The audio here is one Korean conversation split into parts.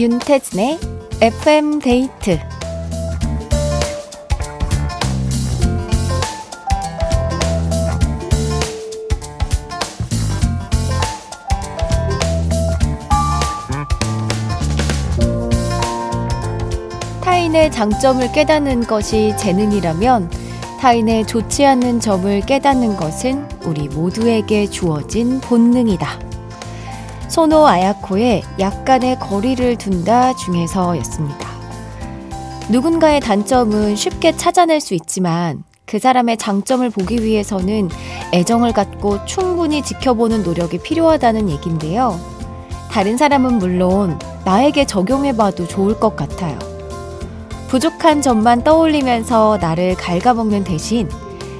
윤태진의 FM 데이트 타인의 장점을 깨닫는 것이 재능이라면 타인의 좋지 않는 점을 깨닫는 것은 우리 모두에게 주어진 본능이다. 소노 아야코의 약간의 거리를 둔다 중에서였습니다. 누군가의 단점은 쉽게 찾아낼 수 있지만 그 사람의 장점을 보기 위해서는 애정을 갖고 충분히 지켜보는 노력이 필요하다는 얘긴데요. 다른 사람은 물론 나에게 적용해봐도 좋을 것 같아요. 부족한 점만 떠올리면서 나를 갉아먹는 대신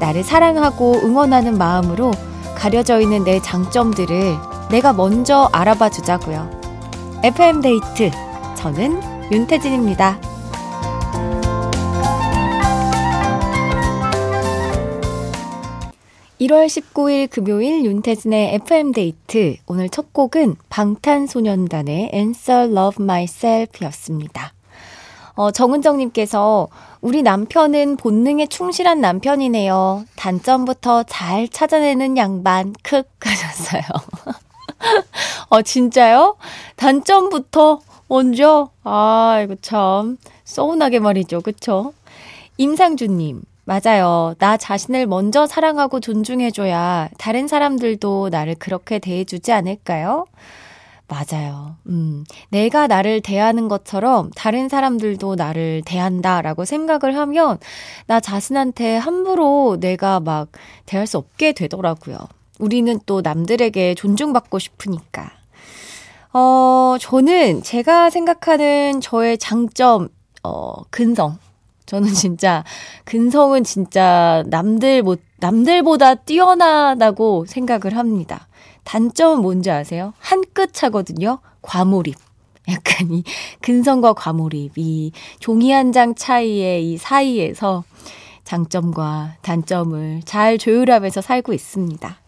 나를 사랑하고 응원하는 마음으로 가려져 있는 내 장점들을 내가 먼저 알아봐 주자고요. FM데이트. 저는 윤태진입니다. 1월 19일 금요일 윤태진의 FM데이트. 오늘 첫 곡은 방탄소년단의 Answer Love Myself 였습니다. 어, 정은정님께서 우리 남편은 본능에 충실한 남편이네요. 단점부터 잘 찾아내는 양반, 크, 하셨어요. 어, 진짜요? 단점부터 먼저? 아, 이거 참, 서운하게 말이죠. 그쵸? 임상주님, 맞아요. 나 자신을 먼저 사랑하고 존중해줘야 다른 사람들도 나를 그렇게 대해주지 않을까요? 맞아요. 음, 내가 나를 대하는 것처럼 다른 사람들도 나를 대한다라고 생각을 하면 나 자신한테 함부로 내가 막 대할 수 없게 되더라고요. 우리는 또 남들에게 존중받고 싶으니까. 어, 저는 제가 생각하는 저의 장점, 어, 근성. 저는 진짜, 근성은 진짜 남들, 못, 남들보다 뛰어나다고 생각을 합니다. 단점은 뭔지 아세요? 한 끗 차거든요? 과몰입. 약간 이 근성과 과몰입, 이 종이 한 장 차이의 이 사이에서 장점과 단점을 잘 조율하면서 살고 있습니다.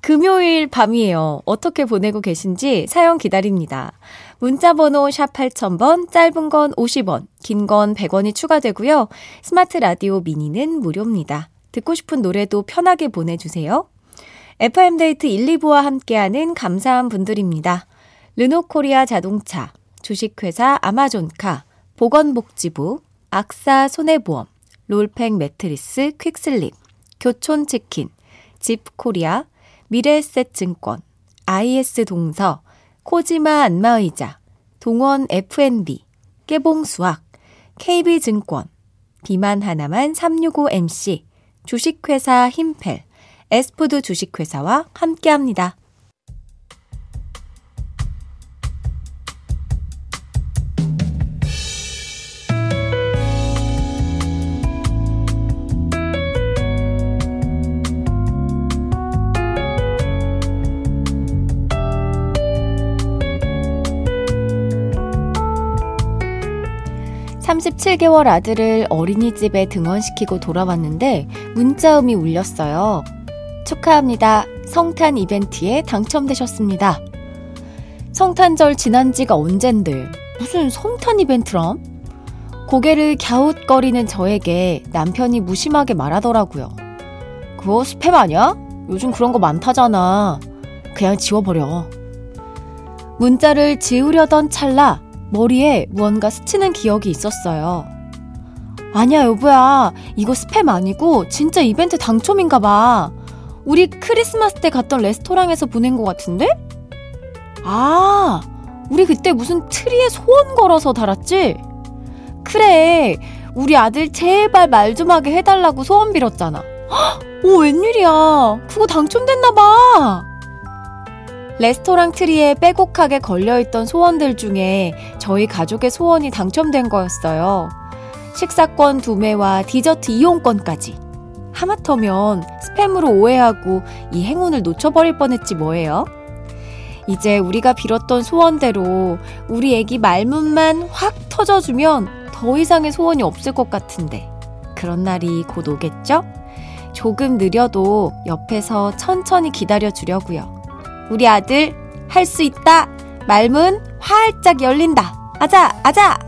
금요일 밤이에요. 어떻게 보내고 계신지 사연 기다립니다. 문자번호 샵 8000번, 짧은 건 50원, 긴 건 100원이 추가되고요. 스마트 라디오 미니는 무료입니다. 듣고 싶은 노래도 편하게 보내주세요. FM데이트 1, 2부와 함께하는 감사한 분들입니다. 르노코리아 자동차, 주식회사 아마존카, 보건복지부, 악사 손해보험, 롤팩 매트리스 퀵슬립, 교촌치킨, 집코리아, 미래에셋증권, IS 동서, 코지마 안마의자, 동원 FNB, 깨봉수학, KB증권, 비만 하나만 365MC, 주식회사 힘펠, 에스푸드 주식회사와 함께합니다. 37개월 아들을 어린이집에 등원시키고 돌아왔는데 문자음이 울렸어요. 축하합니다. 성탄 이벤트에 당첨되셨습니다. 성탄절 지난 지가 언젠데 무슨 성탄 이벤트람? 고개를 갸웃거리는 저에게 남편이 무심하게 말하더라고요. 그거 스팸 아니야? 요즘 그런 거 많다잖아. 그냥 지워버려. 문자를 지우려던 찰나 머리에 무언가 스치는 기억이 있었어요. 아니야, 여보야. 이거 스팸 아니고 진짜 이벤트 당첨인가 봐. 우리 크리스마스 때 갔던 레스토랑에서 보낸 것 같은데? 아, 우리 그때 무슨 트리에 소원 걸어서 달았지? 그래, 우리 아들 제발 말 좀 하게 해달라고 소원 빌었잖아. 오, 웬일이야. 그거 당첨됐나봐. 레스토랑 트리에 빼곡하게 걸려있던 소원들 중에 저희 가족의 소원이 당첨된 거였어요. 식사권 두매와 디저트 이용권까지. 하마터면 스팸으로 오해하고 이 행운을 놓쳐버릴 뻔했지 뭐예요? 이제 우리가 빌었던 소원대로 우리 애기 말문만 확 터져주면 더 이상의 소원이 없을 것 같은데 그런 날이 곧 오겠죠? 조금 느려도 옆에서 천천히 기다려 주려고요. 우리 아들 할 수 있다. 말문 활짝 열린다. 아자, 아자!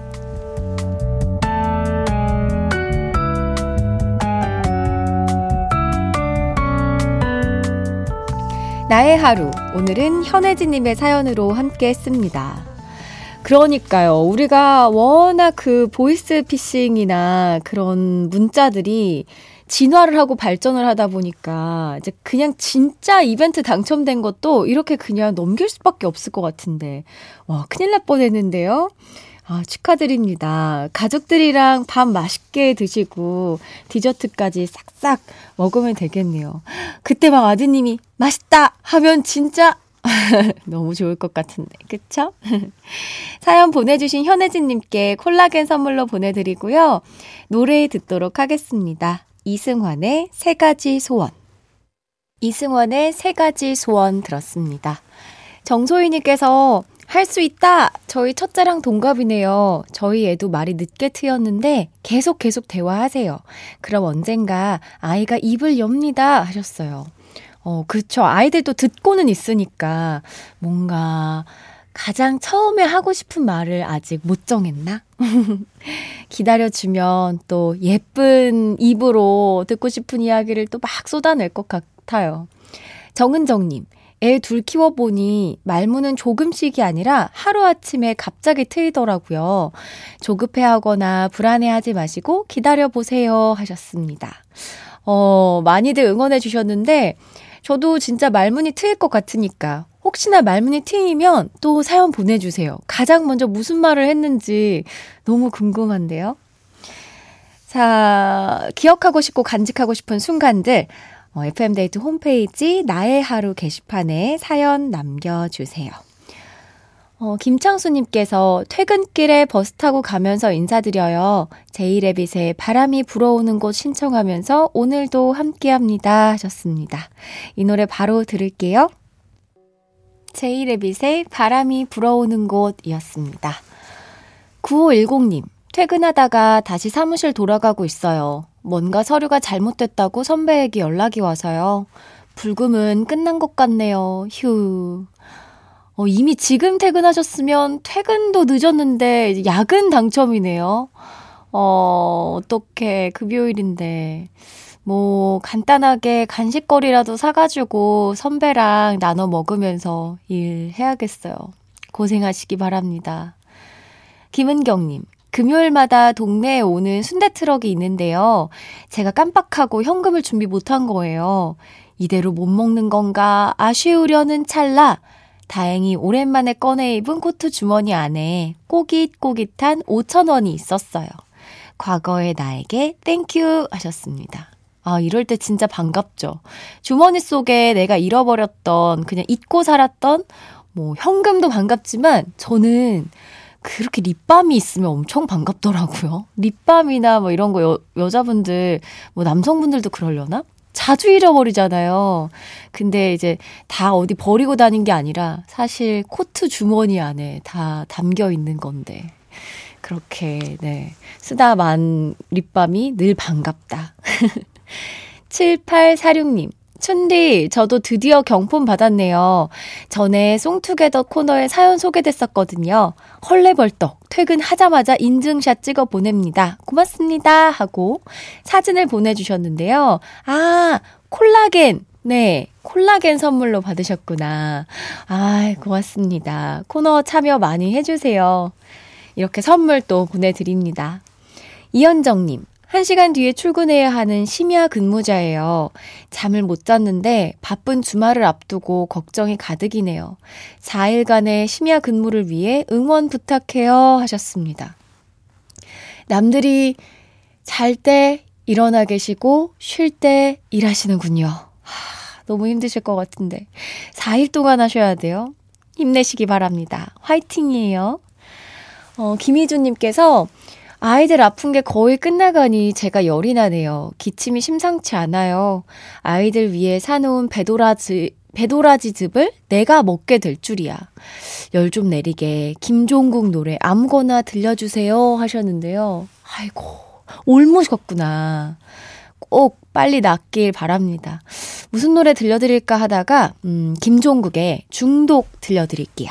나의 하루. 오늘은 현혜진님의 사연으로 함께 했습니다. 그러니까요. 우리가 워낙 그 보이스 피싱이나 그런 문자들이 진화를 하고 발전을 하다 보니까 이제 그냥 진짜 이벤트 당첨된 것도 이렇게 그냥 넘길 수밖에 없을 것 같은데. 와, 큰일 날 뻔했는데요. 아, 축하드립니다. 가족들이랑 밥 맛있게 드시고 디저트까지 싹싹 먹으면 되겠네요. 그때 막 아드님이 맛있다 하면 진짜 너무 좋을 것 같은데. 그쵸? 사연 보내주신 현혜진님께 콜라겐 선물로 보내드리고요. 노래 듣도록 하겠습니다. 이승환의 세 가지 소원. 이승환의 세 가지 소원 들었습니다. 정소희님께서 할 수 있다! 저희 첫째랑 동갑이네요. 저희 애도 말이 늦게 트였는데 계속 계속 대화하세요. 그럼 언젠가 아이가 입을 엽니다. 하셨어요. 어, 그쵸. 아이들도 듣고는 있으니까 뭔가 가장 처음에 하고 싶은 말을 아직 못 정했나? 기다려주면 또 예쁜 입으로 듣고 싶은 이야기를 또 막 쏟아낼 것 같아요. 정은정님, 애 둘 키워보니 말문은 조금씩이 아니라 하루아침에 갑자기 트이더라고요. 조급해 하거나 불안해 하지 마시고 기다려보세요 하셨습니다. 어, 많이들 응원해 주셨는데, 저도 진짜 말문이 트일 것 같으니까 혹시나 말문이 트이면 또 사연 보내주세요. 가장 먼저 무슨 말을 했는지 너무 궁금한데요. 자, 기억하고 싶고 간직하고 싶은 순간들, 어, FM데이트 홈페이지 나의 하루 게시판에 사연 남겨주세요. 어, 김창수님께서 퇴근길에 버스 타고 가면서 인사드려요. 제이레빗의 바람이 불어오는 곳 신청하면서 오늘도 함께 합니다. 하셨습니다. 이 노래 바로 들을게요. 제이레빗의 바람이 불어오는 곳이었습니다. 9510님, 퇴근하다가 다시 사무실 돌아가고 있어요. 뭔가 서류가 잘못됐다고 선배에게 연락이 와서요. 불금은 끝난 것 같네요. 휴. 어, 이미 지금 퇴근하셨으면 퇴근도 늦었는데 야근 당첨이네요. 어, 어떻게 급요일인데. 뭐, 간단하게 간식거리라도 사가지고 선배랑 나눠 먹으면서 일해야겠어요. 고생하시기 바랍니다. 김은경님, 금요일마다 동네에 오는 순대 트럭이 있는데요. 제가 깜빡하고 현금을 준비 못한 거예요. 이대로 못 먹는 건가 아쉬우려는 찰나 다행히 오랜만에 꺼내 입은 코트 주머니 안에 꼬깃꼬깃한 5천 원이 있었어요. 과거의 나에게 thank you 하셨습니다. 아, 이럴 때 진짜 반갑죠. 주머니 속에 내가 잃어버렸던, 그냥 잊고 살았던, 뭐, 현금도 반갑지만, 저는 그렇게 립밤이 있으면 엄청 반갑더라고요. 립밤이나 뭐 이런 거 여, 여자분들, 뭐 남성분들도 그러려나? 자주 잃어버리잖아요. 근데 이제 다 어디 버리고 다닌 게 아니라 사실 코트 주머니 안에 다 담겨 있는 건데. 그렇게, 네. 쓰다 만 립밤이 늘 반갑다. 7846님. 춘디, 저도 드디어 경품 받았네요. 전에 송투게더 코너에 사연 소개됐었거든요. 헐레벌떡 퇴근하자마자 인증샷 찍어 보냅니다. 고맙습니다. 하고 사진을 보내주셨는데요. 아, 콜라겐. 네, 콜라겐 선물로 받으셨구나. 아, 고맙습니다. 코너 참여 많이 해주세요. 이렇게 선물 또 보내드립니다. 이현정님, 1시간 뒤에 출근해야 하는 심야 근무자예요. 잠을 못 잤는데 바쁜 주말을 앞두고 걱정이 가득이네요. 4일간의 심야 근무를 위해 응원 부탁해요 하셨습니다. 남들이 잘 때 일어나 계시고 쉴 때 일하시는군요. 하, 너무 힘드실 것 같은데. 4일 동안 하셔야 돼요. 힘내시기 바랍니다. 화이팅이에요. 어, 김희준님께서 아이들 아픈 게 거의 끝나가니 제가 열이 나네요. 기침이 심상치 않아요. 아이들 위해 사놓은 배도라지, 배도라지 즙을 내가 먹게 될 줄이야. 열 좀 내리게 김종국 노래 아무거나 들려주세요 하셨는데요. 아이고, 올무셨구나. 꼭 빨리 낫길 바랍니다. 무슨 노래 들려드릴까 하다가, 음, 김종국의 중독 들려드릴게요.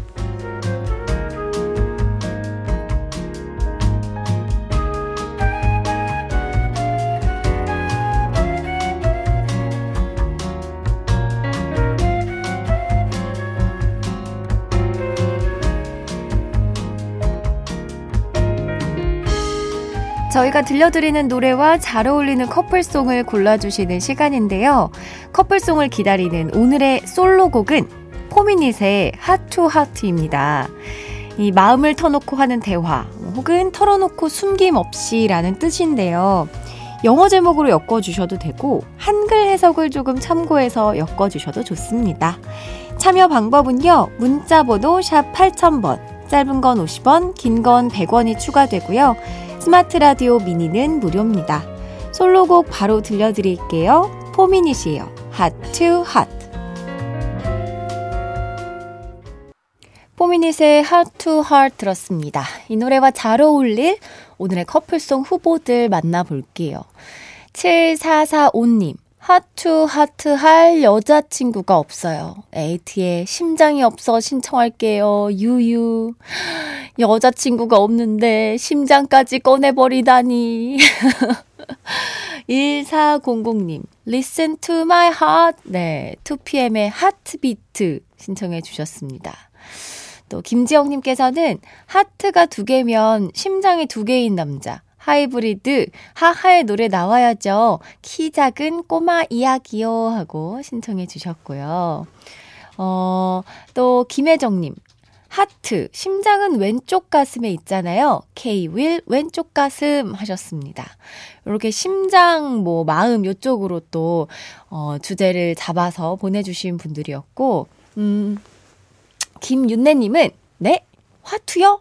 저희가 들려드리는 노래와 잘 어울리는 커플송을 골라주시는 시간인데요. 커플송을 기다리는 오늘의 솔로곡은 포미닛의 하투 하트입니다. 이 마음을 터놓고 하는 대화 혹은 털어놓고 숨김 없이라는 뜻인데요. 영어 제목으로 엮어주셔도 되고 한글 해석을 조금 참고해서 엮어주셔도 좋습니다. 참여 방법은요. 문자 번호 샵 8000번, 짧은 건 50원, 긴 건 100원이 추가되고요. 스마트 라디오 미니는 무료입니다. 솔로곡 바로 들려드릴게요. 포미닛이에요. 하트 핫. 포미닛의 하트 핫 들었습니다. 이 노래와 잘 어울릴 오늘의 커플송 후보들 만나볼게요. 7445님. 하투 하트 할 여자친구가 없어요. 에이트의 심장이 없어 신청할게요. 유유. 여자친구가 없는데 심장까지 꺼내버리다니. 1400님, listen to my heart. 네, 2pm의 하트비트 신청해 주셨습니다. 또 김지영님께서는 하트가 두 개면 심장이 두 개인 남자. 하이브리드 하하의 노래 나와야죠. 키 작은 꼬마 이야기요 하고 신청해 주셨고요. 어, 또 김혜정님. 하트, 심장은 왼쪽 가슴에 있잖아요. K-윌 왼쪽 가슴 하셨습니다. 이렇게 심장, 뭐, 마음 요쪽으로 또, 어, 주제를 잡아서 보내주신 분들이었고, 음, 김윤래님은, 네? 화투요?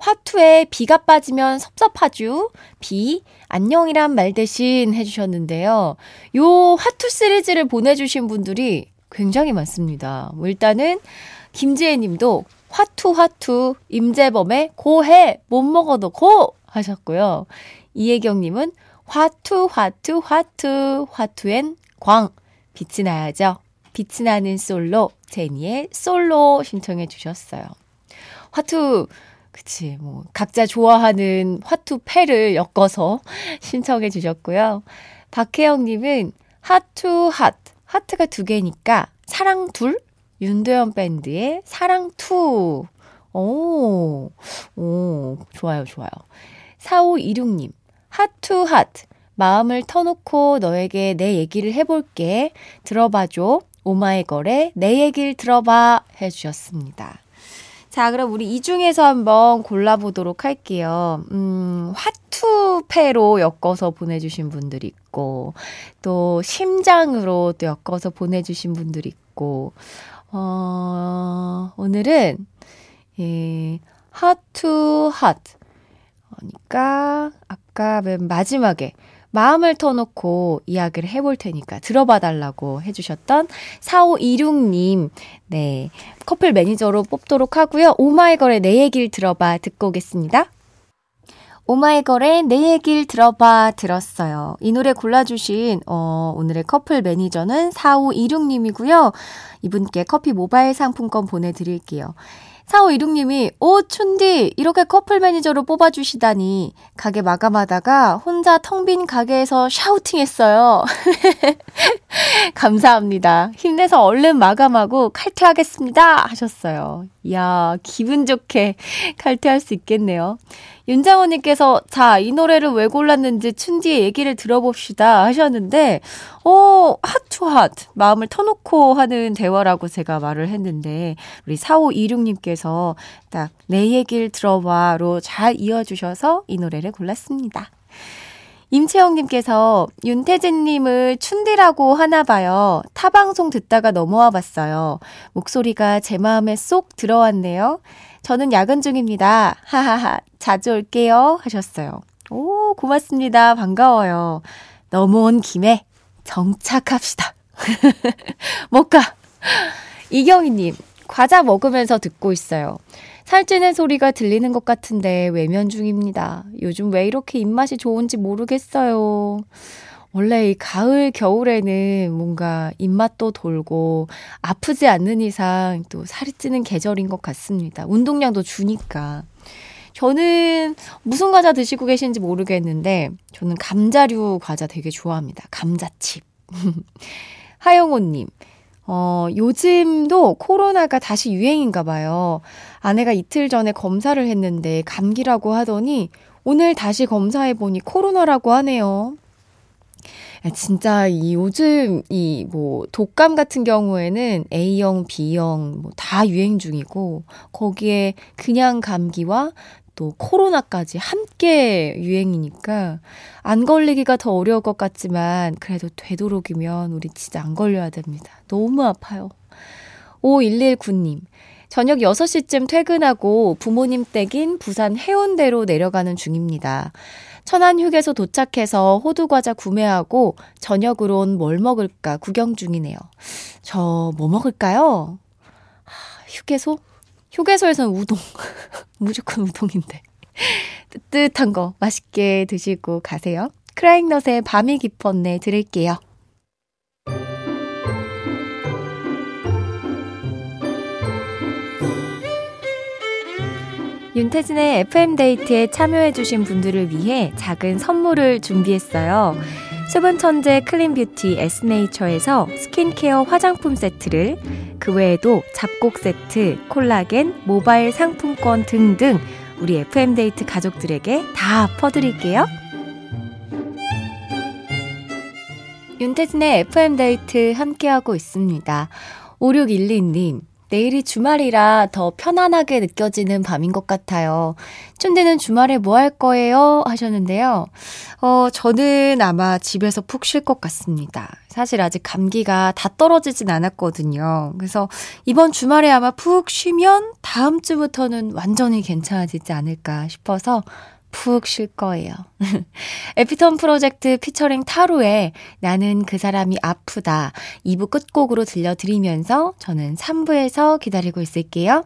화투에 비가 빠지면 섭섭하죠. 비, 안녕이란 말 대신 해주셨는데요. 요 화투 시리즈를 보내주신 분들이 굉장히 많습니다. 뭐 일단은 김지혜 님도 화투, 화투, 임재범의 고해, 못 먹어도 고! 하셨고요. 이혜경 님은 화투, 화투, 화투, 화투엔 광. 빛이 나야죠. 빛이 나는 솔로, 제니의 솔로 신청해 주셨어요. 화투, 그치, 뭐, 각자 좋아하는 화투 패를 엮어서 신청해 주셨고요. 박혜영님은 하투 핫, 하트가 두 개니까 사랑 둘? 윤도현 밴드의 사랑 Two. 오, 오, 좋아요, 좋아요. 4526님, 하투 핫. 마음을 터놓고 너에게 내 얘기를 해볼게. 들어봐줘. 오마이걸의 내 얘기를 들어봐. 해주셨습니다. 자, 그럼 우리 이 중에서 한번 골라보도록 할게요. 음, 화투패로 엮어서 보내주신 분들 있고, 또 심장으로 또 엮어서 보내주신 분들 있고, 어, 오늘은, 예, 하투 핫. 그러니까, 아까 맨 마지막에 마음을 터놓고 이야기를 해볼 테니까 들어봐 달라고 해주셨던 4526님, 네. 커플 매니저로 뽑도록 하고요. 오마이걸의 내 얘기를 들어봐 듣고 오겠습니다. 오마이걸의 내 얘기를 들어봐 들었어요. 이 노래 골라주신, 어, 오늘의 커플 매니저는 4526님이고요. 이분께 커피 모바일 상품권 보내드릴게요. 4526님이, 오, 춘디, 이렇게 커플 매니저로 뽑아주시다니. 가게 마감하다가 혼자 텅 빈 가게에서 샤우팅 했어요. 감사합니다. 힘내서 얼른 마감하고 칼퇴하겠습니다. 하셨어요. 이야, 기분 좋게 칼퇴할 수 있겠네요. 윤장호님께서, 자, 이 노래를 왜 골랐는지 춘디의 얘기를 들어봅시다 하셨는데, 어, 핫투핫. 마음을 터놓고 하는 대화라고 제가 말을 했는데, 우리 4526님께서 딱 내 얘기를 들어봐로 잘 이어주셔서 이 노래를 골랐습니다. 임채영님께서 윤태진님을 춘디라고 하나 봐요. 타방송 듣다가 넘어와 봤어요. 목소리가 제 마음에 쏙 들어왔네요. 저는 야근 중입니다. 하하하. 자주 올게요. 하셨어요. 오, 고맙습니다. 반가워요. 넘어온 김에 정착합시다. 못 가. 이경희님, 과자 먹으면서 듣고 있어요. 살찌는 소리가 들리는 것 같은데 외면 중입니다. 요즘 왜 이렇게 입맛이 좋은지 모르겠어요. 원래 이 가을, 겨울에는 뭔가 입맛도 돌고 아프지 않는 이상 또 살이 찌는 계절인 것 같습니다. 운동량도 주니까. 저는 무슨 과자 드시고 계신지 모르겠는데 저는 감자류 과자 되게 좋아합니다. 감자칩. 하영호님, 어, 요즘도 코로나가 다시 유행인가 봐요. 아내가 이틀 전에 검사를 했는데 감기라고 하더니 오늘 다시 검사해보니 코로나라고 하네요. 진짜 이 요즘 이 뭐 독감 같은 경우에는 A형, B형 뭐 다 유행 중이고 거기에 그냥 감기와 또 코로나까지 함께 유행이니까 안 걸리기가 더 어려울 것 같지만 그래도 되도록이면 우리 진짜 안 걸려야 됩니다. 너무 아파요. 5119님. 저녁 6시쯤 퇴근하고 부모님 댁인 부산 해운대로 내려가는 중입니다. 천안 휴게소 도착해서 호두과자 구매하고 저녁으론 뭘 먹을까 구경 중이네요. 저 뭐 먹을까요? 휴게소? 휴게소에서는 우동. 무조건 우동인데. 뜨뜻한 거 맛있게 드시고 가세요. 크라잉넛의 밤이 깊었네 들을게요. 윤태진의 FM데이트에 참여해주신 분들을 위해 작은 선물을 준비했어요. 수분 천재 클린뷰티 에스네이처에서 스킨케어 화장품 세트를 그 외에도 잡곡 세트, 콜라겐, 모바일 상품권 등등 우리 FM데이트 가족들에게 다 퍼드릴게요. 윤태진의 FM데이트 함께하고 있습니다. 5612님, 내일이 주말이라 더 편안하게 느껴지는 밤인 것 같아요. 춘디는 주말에 뭐 할 거예요? 하셨는데요. 어, 저는 아마 집에서 푹 쉴 것 같습니다. 사실 아직 감기가 다 떨어지진 않았거든요. 그래서 이번 주말에 아마 푹 쉬면 다음 주부터는 완전히 괜찮아지지 않을까 싶어서 푹 쉴 거예요. 에피톤 프로젝트 피처링 타로에 나는 그 사람이 아프다 2부 끝곡으로 들려드리면서 저는 3부에서 기다리고 있을게요.